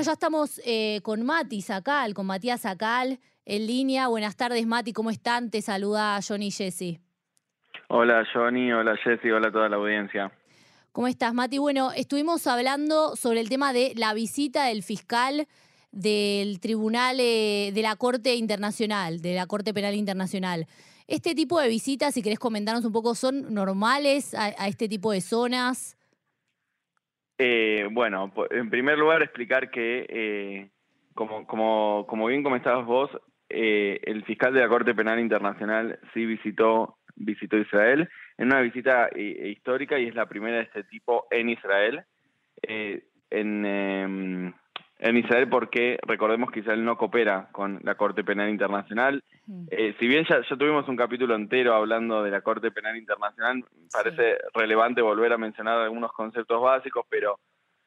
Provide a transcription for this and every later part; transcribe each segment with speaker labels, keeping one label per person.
Speaker 1: Bueno, ya estamos eh, con Mati Sacal, con Matías Sacal en línea. Buenas tardes, Mati, ¿cómo están? Te saluda Johnny y Jessy.
Speaker 2: Hola, Johnny, hola, Jessy, hola a toda la audiencia.
Speaker 1: ¿Cómo estás, Mati? Bueno, estuvimos hablando sobre el tema de la visita del fiscal del Tribunal eh, de la Corte Internacional, de la Corte Penal Internacional. Este tipo de visitas, si querés comentarnos un poco, ¿son normales a, este tipo de zonas?
Speaker 2: Eh, bueno, en primer lugar explicar que, eh, como, como, como bien comentabas vos, el fiscal de la Corte Penal Internacional sí visitó, visitó Israel en una visita histórica y es la primera de este tipo en Israel. en, em, en Israel porque recordemos que Israel no coopera con la Corte Penal Internacional. Eh, si bien ya, tuvimos un capítulo entero hablando de la Corte Penal Internacional, parece relevante volver a mencionar algunos conceptos básicos, pero,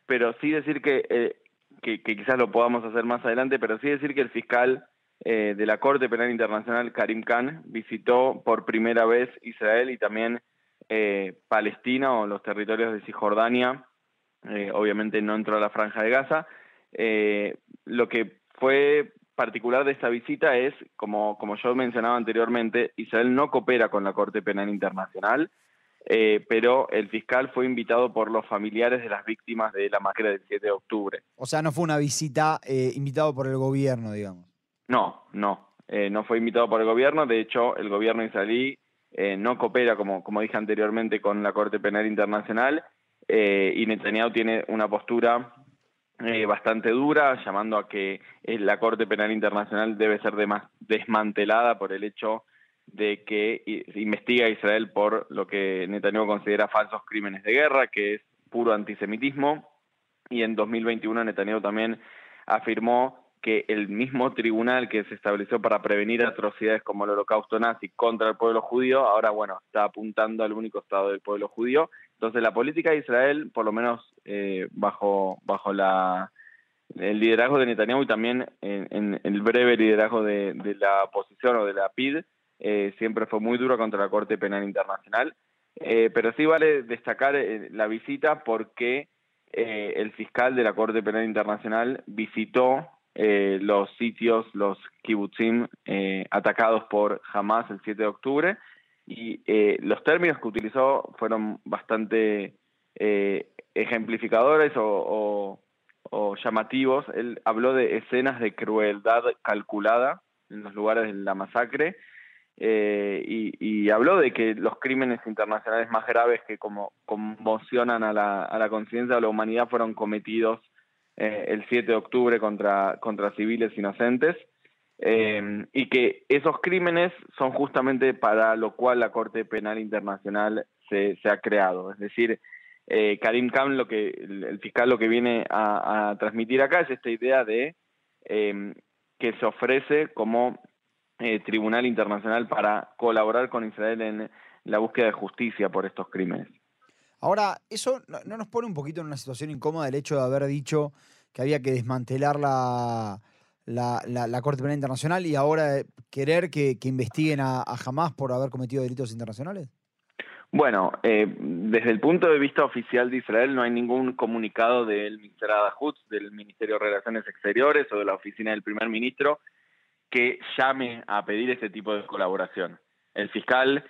Speaker 2: pero sí decir que, eh, que, quizás lo podamos hacer más adelante, pero sí decir que el fiscal eh, de la Corte Penal Internacional, Karim Khan, visitó por primera vez Israel y también Palestina o los territorios de Cisjordania. obviamente no entró a la Franja de Gaza eh, lo que fue particular de esta visita es, como, como yo mencionaba anteriormente, Israel no coopera con la Corte Penal Internacional, eh, pero el fiscal fue invitado por los familiares de las víctimas de la masacre del 7 de octubre.
Speaker 3: O sea, no fue una visita eh, invitado por el gobierno, digamos.
Speaker 2: No, no, eh, no fue invitado por el gobierno, de hecho el gobierno israelí no coopera, como, como dije anteriormente, con la Corte Penal Internacional y Netanyahu tiene una postura eh, bastante dura, llamando a que eh, la Corte Penal Internacional debe ser desmantelada por el hecho de que investiga a Israel por lo que Netanyahu considera falsos crímenes de guerra, que es puro antisemitismo. Y en 2021 Netanyahu también afirmó que el mismo tribunal que se estableció para prevenir atrocidades como el holocausto nazi contra el pueblo judío, ahora bueno, está apuntando al único Estado del pueblo judío entonces la política de Israel, por lo menos eh, bajo, bajo la, el liderazgo de Netanyahu y también en, el breve liderazgo de, la oposición o de la PID, eh, siempre fue muy duro contra la Corte Penal Internacional. Eh, pero sí vale destacar la visita porque el fiscal de la Corte Penal Internacional visitó los sitios, los kibbutzim atacados por Hamas el 7 de octubre y eh, los términos que utilizó fueron bastante eh, ejemplificadores o, llamativos. Él habló de escenas de crueldad calculada en los lugares de la masacre eh, y, habló de que los crímenes internacionales más graves que como conmocionan a la, a la conciencia de la humanidad fueron cometidos el 7 de octubre contra, contra civiles inocentes eh, y que esos crímenes son justamente para lo cual la Corte Penal Internacional se, ha creado. Es decir, eh, Karim Khan, lo que, el, fiscal lo que viene a, transmitir acá es esta idea de em, que se ofrece como eh, tribunal internacional para colaborar con Israel en la búsqueda de justicia por estos crímenes.
Speaker 3: Ahora, ¿eso no nos pone un poquito en una situación incómoda el hecho de haber dicho que había que desmantelar la, la, Corte Penal Internacional y ahora eh, querer que, investiguen a, a, Hamas por haber cometido delitos internacionales?
Speaker 2: Bueno, eh, desde el punto de vista oficial de Israel no hay ningún comunicado del Ministerio de del Ministerio de Relaciones Exteriores o de la oficina del primer ministro que llame a pedir ese tipo de colaboración. El fiscal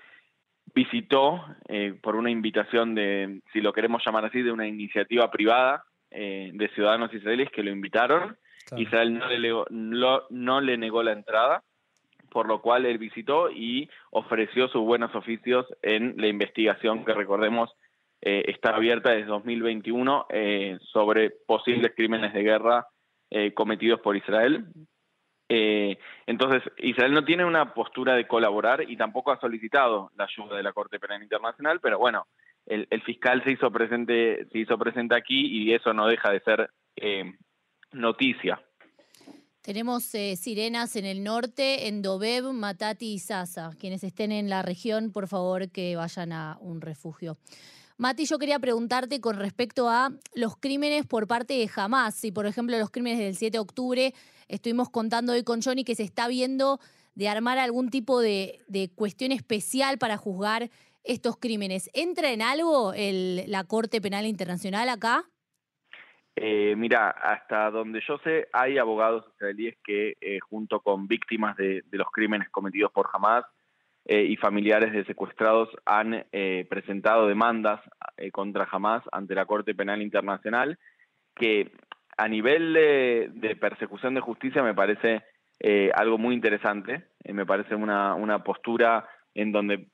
Speaker 2: visitó eh, por una invitación de, si lo queremos llamar así, de una iniciativa privada de ciudadanos israelíes que lo invitaron Israel no le, no le negó la entrada, por lo cual él visitó y ofreció sus buenos oficios en la investigación que recordemos eh, está abierta desde 2021 eh, sobre posibles crímenes de guerra eh, cometidos por Israel. Entonces, Israel no tiene una postura de colaborar y tampoco ha solicitado la ayuda de la Corte Penal Internacional, pero bueno, el, el fiscal se hizo presente, se hizo presente aquí y eso no deja de ser noticia.
Speaker 1: Tenemos eh, sirenas en el norte, en Dobeb, Matati y Sasa. Quienes estén en la región, por favor, que vayan a un refugio. Mati, yo quería preguntarte con respecto a los crímenes por parte de Hamas. Si, por ejemplo, los crímenes del 7 de octubre, estuvimos contando hoy con Johnny que se está viendo de armar algún tipo de, cuestión especial para juzgar estos crímenes. ¿Entra en algo la Corte Penal Internacional acá?
Speaker 2: Eh, mira, hasta donde yo sé, hay abogados israelíes que, eh, junto con víctimas de, los crímenes cometidos por Hamas eh, y familiares de secuestrados, han presentado demandas contra Hamas ante la Corte Penal Internacional, que a nivel de, persecución de justicia me parece algo muy interesante, me parece una, una postura en donde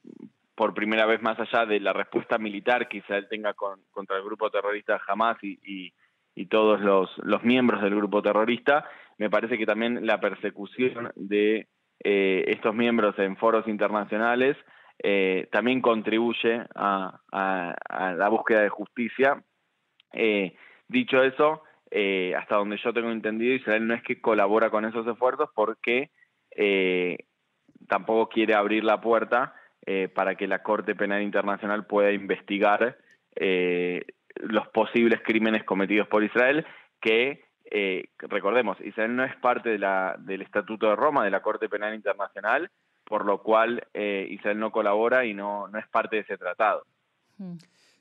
Speaker 2: por primera vez más allá de la respuesta militar que Israel tenga contra el grupo terrorista Hamas y y todos los, los miembros del grupo terrorista. Me parece que también la persecución de eh, estos miembros en foros internacionales eh, también contribuye a, la búsqueda de justicia. Eh, dicho eso, hasta donde yo tengo entendido, Israel no es que colabora con esos esfuerzos porque tampoco quiere abrir la puerta para que la Corte Penal Internacional pueda investigar los posibles crímenes cometidos por Israel, que eh, recordemos, Israel no es parte de la, del Estatuto de Roma, de la Corte Penal Internacional, por lo cual eh, Israel no colabora y no, no es parte de ese tratado.
Speaker 3: Hmm.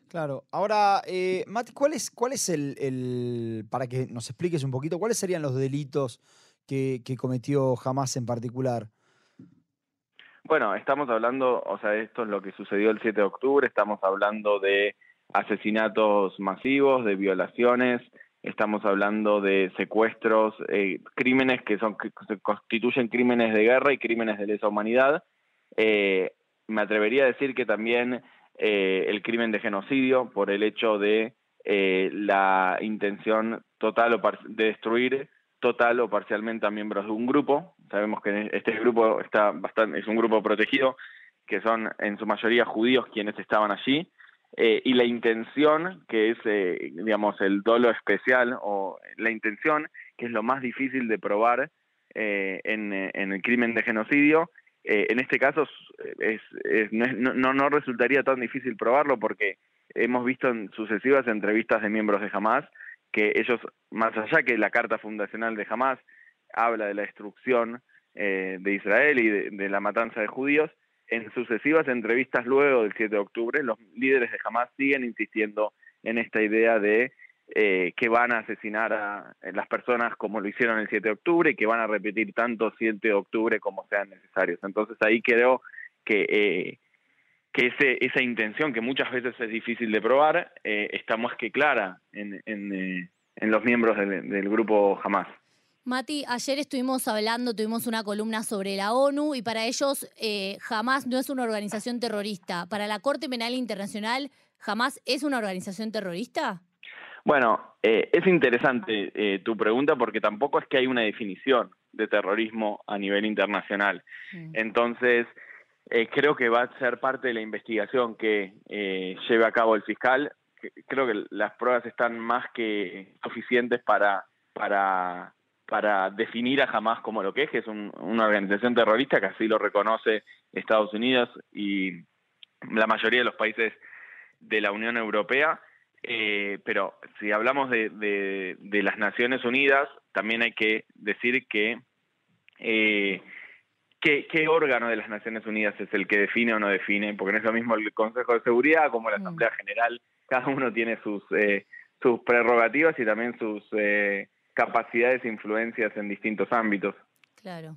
Speaker 3: Claro. Ahora, eh, Mati, ¿cuál es, cuál es el, para que nos expliques un poquito, cuáles serían los delitos que, que cometió Hamas en particular?
Speaker 2: Bueno, estamos hablando, o sea, esto es lo que sucedió el 7 de octubre, estamos hablando de asesinatos masivos, de violaciones, estamos hablando de secuestros, eh, crímenes que son que se constituyen crímenes de guerra y crímenes de lesa humanidad. Eh, me atrevería a decir que también eh, el crimen de genocidio por el hecho de la intención total o de destruir total o parcialmente a miembros de un grupo. Sabemos que este grupo está bastante, es un grupo protegido, que son en su mayoría judíos quienes estaban allí. Eh, y la intención, que es, eh, digamos, el dolo especial o la intención, que es lo más difícil de probar eh, en, el crimen de genocidio, en este caso es, no, no, no, resultaría tan difícil probarlo porque hemos visto en sucesivas entrevistas de miembros de Hamas que ellos, más allá que la carta fundacional de Hamas habla de la destrucción de Israel y de la matanza de judíos, en sucesivas entrevistas luego del 7 de octubre, los líderes de Hamas siguen insistiendo en esta idea de eh, que van a asesinar a eh, las personas como lo hicieron el 7 de octubre y que van a repetir tanto 7 de octubre como sean necesarios. Entonces ahí creo que, eh, que ese, esa intención, que muchas veces es difícil de probar, está más que clara en, en, en los miembros del, del grupo Hamas.
Speaker 1: Mati, ayer estuvimos hablando, tuvimos una columna sobre la ONU y para ellos eh, jamás no es una organización terrorista. Para la Corte Penal Internacional, ¿jamás es una organización terrorista?
Speaker 2: Bueno, eh, es interesante eh, tu pregunta porque tampoco es que hay una definición de terrorismo a nivel internacional. Mm. Entonces, creo que va a ser parte de la investigación que lleve a cabo el fiscal. Creo que las pruebas están más que suficientes para, para para definir a Hamas como lo que es, que es una organización terrorista, que así lo reconoce Estados Unidos y la mayoría de los países de la Unión Europea. Eh, pero si hablamos de, de, las Naciones Unidas, también hay que decir que eh, ¿qué, órgano de las Naciones Unidas es el que define o no define, porque no es lo mismo el Consejo de Seguridad como la mm. Asamblea General, cada uno tiene sus, eh, sus prerrogativas y también sus eh, capacidades e influencias en distintos ámbitos.
Speaker 1: Claro.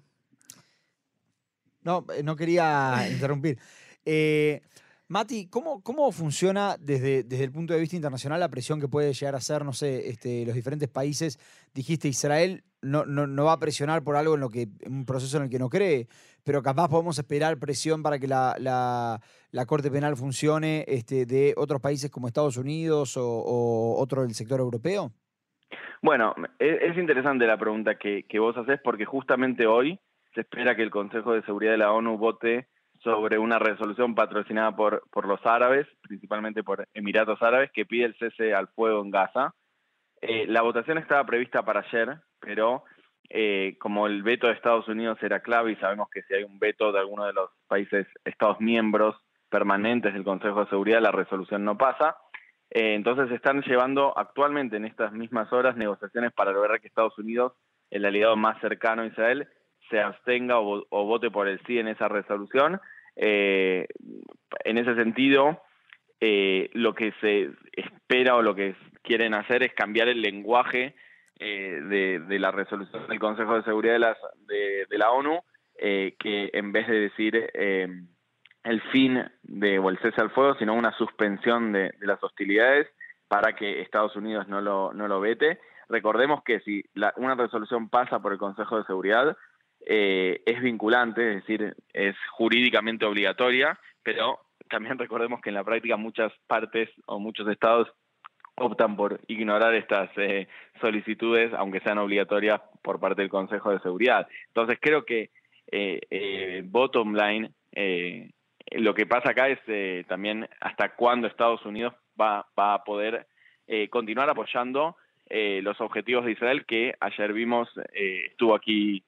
Speaker 3: No, eh, no quería interrumpir. Eh, Mati, ¿cómo, ¿cómo funciona desde, desde el punto de vista internacional la presión que puede llegar a hacer, no sé, este, los diferentes países? Dijiste, Israel no, no, va a presionar por algo en lo que, un proceso en el que no cree, pero capaz podemos esperar presión para que la, la, Corte Penal funcione este, de otros países como Estados Unidos o, o otro del sector europeo.
Speaker 2: Bueno, es interesante la pregunta que, vos haces porque justamente hoy se espera que el Consejo de Seguridad de la ONU vote sobre una resolución patrocinada por, por los árabes, principalmente por Emiratos Árabes, que pide el cese al fuego en Gaza. Eh, la votación estaba prevista para ayer, pero eh, como el veto de Estados Unidos era clave y sabemos que si hay un veto de alguno de los países, Estados miembros permanentes del Consejo de Seguridad, la resolución no pasa. Eh, entonces están llevando actualmente en estas mismas horas negociaciones para lograr que Estados Unidos, el aliado más cercano a Israel, se abstenga o, vote por el sí en esa resolución. Eh, en ese sentido, eh, lo que se espera o lo que quieren hacer es cambiar el lenguaje de, de, la resolución del Consejo de Seguridad de, las, de, de la ONU, que en vez de decir el fin de, o el cese al fuego, sino una suspensión de, las hostilidades para que Estados Unidos no lo, no lo vete. Recordemos que si una resolución pasa por el Consejo de Seguridad, eh, es vinculante, es decir, es jurídicamente obligatoria, pero también recordemos que en la práctica muchas partes o muchos estados optan por ignorar estas eh, solicitudes, aunque sean obligatorias por parte del Consejo de Seguridad. Entonces creo que eh, bottom line, lo que pasa acá es eh, también hasta cuándo Estados Unidos va, va a poder eh, continuar apoyando eh, los objetivos de Israel, que ayer vimos, estuvo aquí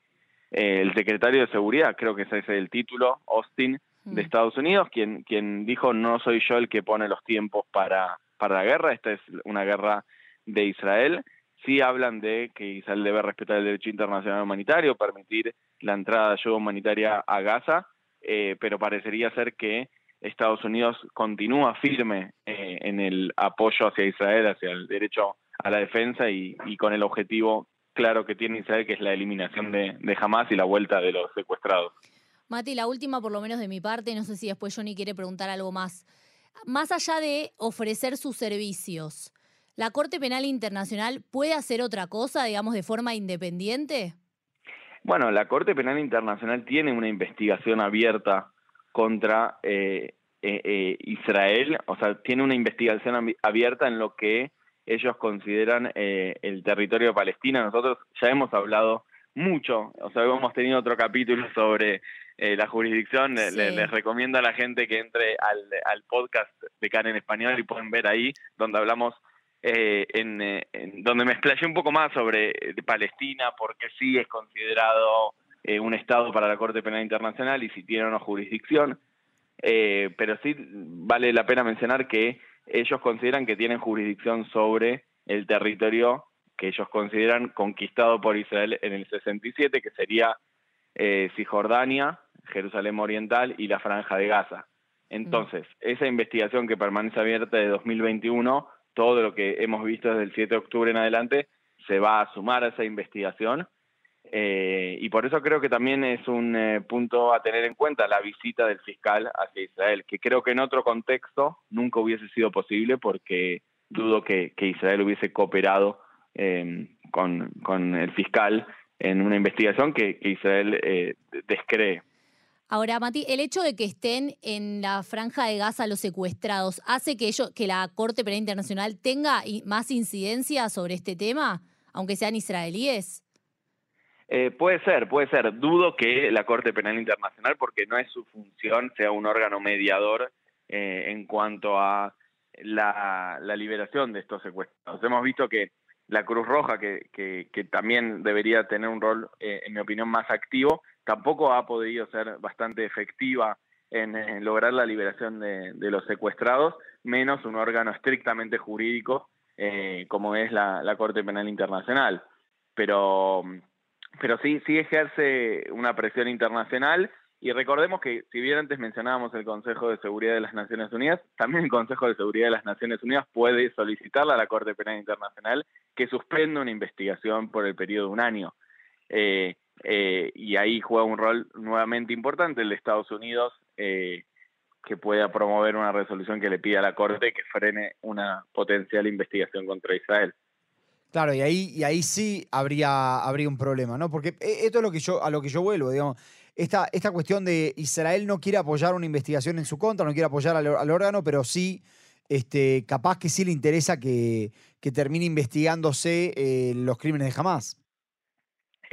Speaker 2: el secretario de Seguridad, creo que ese es el título, Austin, de mm. Estados Unidos, quien, quien dijo, no soy yo el que pone los tiempos para, para la guerra, esta es una guerra de Israel. Sí hablan de que Israel debe respetar el derecho internacional humanitario, permitir la entrada de ayuda humanitaria a Gaza, eh, pero parecería ser que Estados Unidos continúa firme eh, en el apoyo hacia Israel, hacia el derecho a la defensa y, con el objetivo claro que tiene Israel, que es la eliminación de, de Hamas y la vuelta de los secuestrados.
Speaker 1: Mati, la última por lo menos de mi parte, no sé si después Johnny quiere preguntar algo más. Más allá de ofrecer sus servicios, ¿la Corte Penal Internacional puede hacer otra cosa, digamos, de forma independiente?
Speaker 2: Bueno, la Corte Penal Internacional tiene una investigación abierta contra eh, eh, eh, Israel, o sea, tiene una investigación abierta en lo que ellos consideran el territorio de Palestina. Nosotros ya hemos hablado mucho, o sea, hemos tenido otro capítulo sobre la jurisdicción. Les, recomiendo a la gente que entre al, al podcast de Karen en Español y pueden ver ahí donde hablamos eh, eh, en, donde me explayé un poco más sobre eh, Palestina, porque sí es considerado un Estado para la Corte Penal Internacional y si tiene una jurisdicción. pero sí vale la pena mencionar que ellos consideran que tienen jurisdicción sobre el territorio que ellos consideran conquistado por Israel en el 67, que sería Cisjordania, Jerusalén Oriental y la Franja de Gaza. Entonces, esa investigación que permanece abierta de 2021 todo lo que hemos visto desde el 7 de octubre en adelante se va a sumar a esa investigación. Eh, y por eso creo que también es un eh, punto a tener en cuenta la visita del fiscal hacia Israel, que creo que en otro contexto nunca hubiese sido posible porque dudo que, Israel hubiese cooperado em, con, el fiscal en una investigación que, que Israel eh, descree.
Speaker 1: Ahora, Mati, el hecho de que estén en la franja de Gaza los secuestrados, ¿hace que, ellos, que la Corte Penal Internacional tenga más incidencia sobre este tema, aunque sean israelíes?
Speaker 2: Eh, puede ser, puede ser. Dudo que la Corte Penal Internacional, porque no es su función, sea un órgano mediador eh, en cuanto a la, liberación de estos secuestrados. Hemos visto que la Cruz Roja, que, que, también debería tener un rol, eh, en mi opinión, más activo, tampoco ha podido ser bastante efectiva en, lograr la liberación de, los secuestrados, menos un órgano estrictamente jurídico eh, como es la, Corte Penal Internacional. Pero, pero sí, sí ejerce una presión internacional y recordemos que, si bien antes mencionábamos el Consejo de Seguridad de las Naciones Unidas, también el Consejo de Seguridad de las Naciones Unidas puede solicitarle a la Corte Penal Internacional que suspenda una investigación por el periodo de un año. Eh, eh, y ahí juega un rol nuevamente importante el de Estados Unidos, eh, que pueda promover una resolución que le pida a la Corte que frene una potencial investigación contra Israel.
Speaker 3: Claro, y ahí, y ahí sí habría, habría un problema, ¿no? Porque e, esto es lo que yo, a lo que yo vuelvo, digamos. Esta, esta cuestión de Israel no quiere apoyar una investigación en su contra, no quiere apoyar al, órgano, pero sí, este, capaz que sí le interesa que, que termine investigándose eh, los crímenes de Hamas.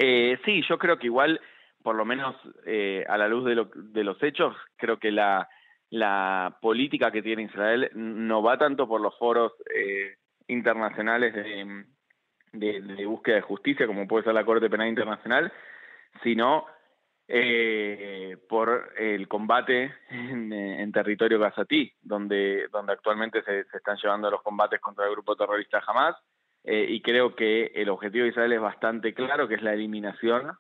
Speaker 2: Eh, sí, yo creo que igual, por lo menos eh, a la luz de, lo, de, los hechos, creo que la, la, política que tiene Israel no va tanto por los foros eh, internacionales de, de, búsqueda de justicia, como puede ser la Corte Penal Internacional, sino eh, por el combate en, territorio gazatí, donde, donde actualmente se, se, están llevando los combates contra el grupo terrorista Hamas eh, y creo que el objetivo de Israel es bastante claro, que es la eliminación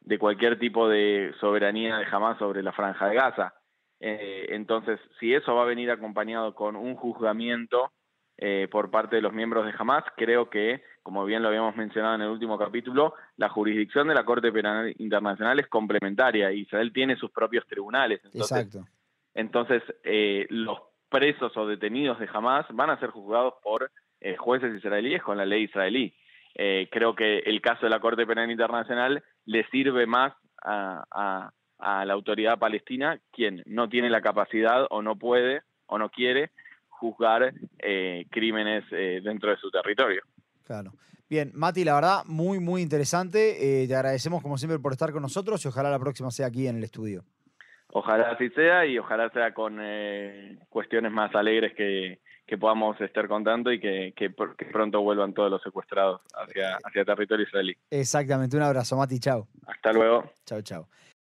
Speaker 2: de cualquier tipo de soberanía de Hamas sobre la franja de Gaza. Eh, entonces, si eso va a venir acompañado con un juzgamiento eh, por parte de los miembros de Hamas. Creo que, como bien lo habíamos mencionado en el último capítulo, la jurisdicción de la Corte Penal Internacional es complementaria. Israel tiene sus propios tribunales. Entonces,
Speaker 3: Exacto.
Speaker 2: Entonces, eh, los presos o detenidos de Hamas van a ser juzgados por eh, jueces israelíes con la ley israelí. Eh, creo que el caso de la Corte Penal Internacional le sirve más a, a, a la autoridad palestina, quien no tiene la capacidad o no puede o no quiere juzgar eh, crímenes eh, dentro de su territorio.
Speaker 3: Claro. Bien, Mati, la verdad, muy, muy interesante. Eh, te agradecemos como siempre por estar con nosotros y ojalá la próxima sea aquí en el estudio.
Speaker 2: Ojalá así sea y ojalá sea con cuestiones más alegres que, que podamos estar contando y que, que, que, pronto vuelvan todos los secuestrados hacia, hacia territorio israelí.
Speaker 3: Exactamente, un abrazo, Mati, chao.
Speaker 2: Hasta luego.
Speaker 3: Chao, chao.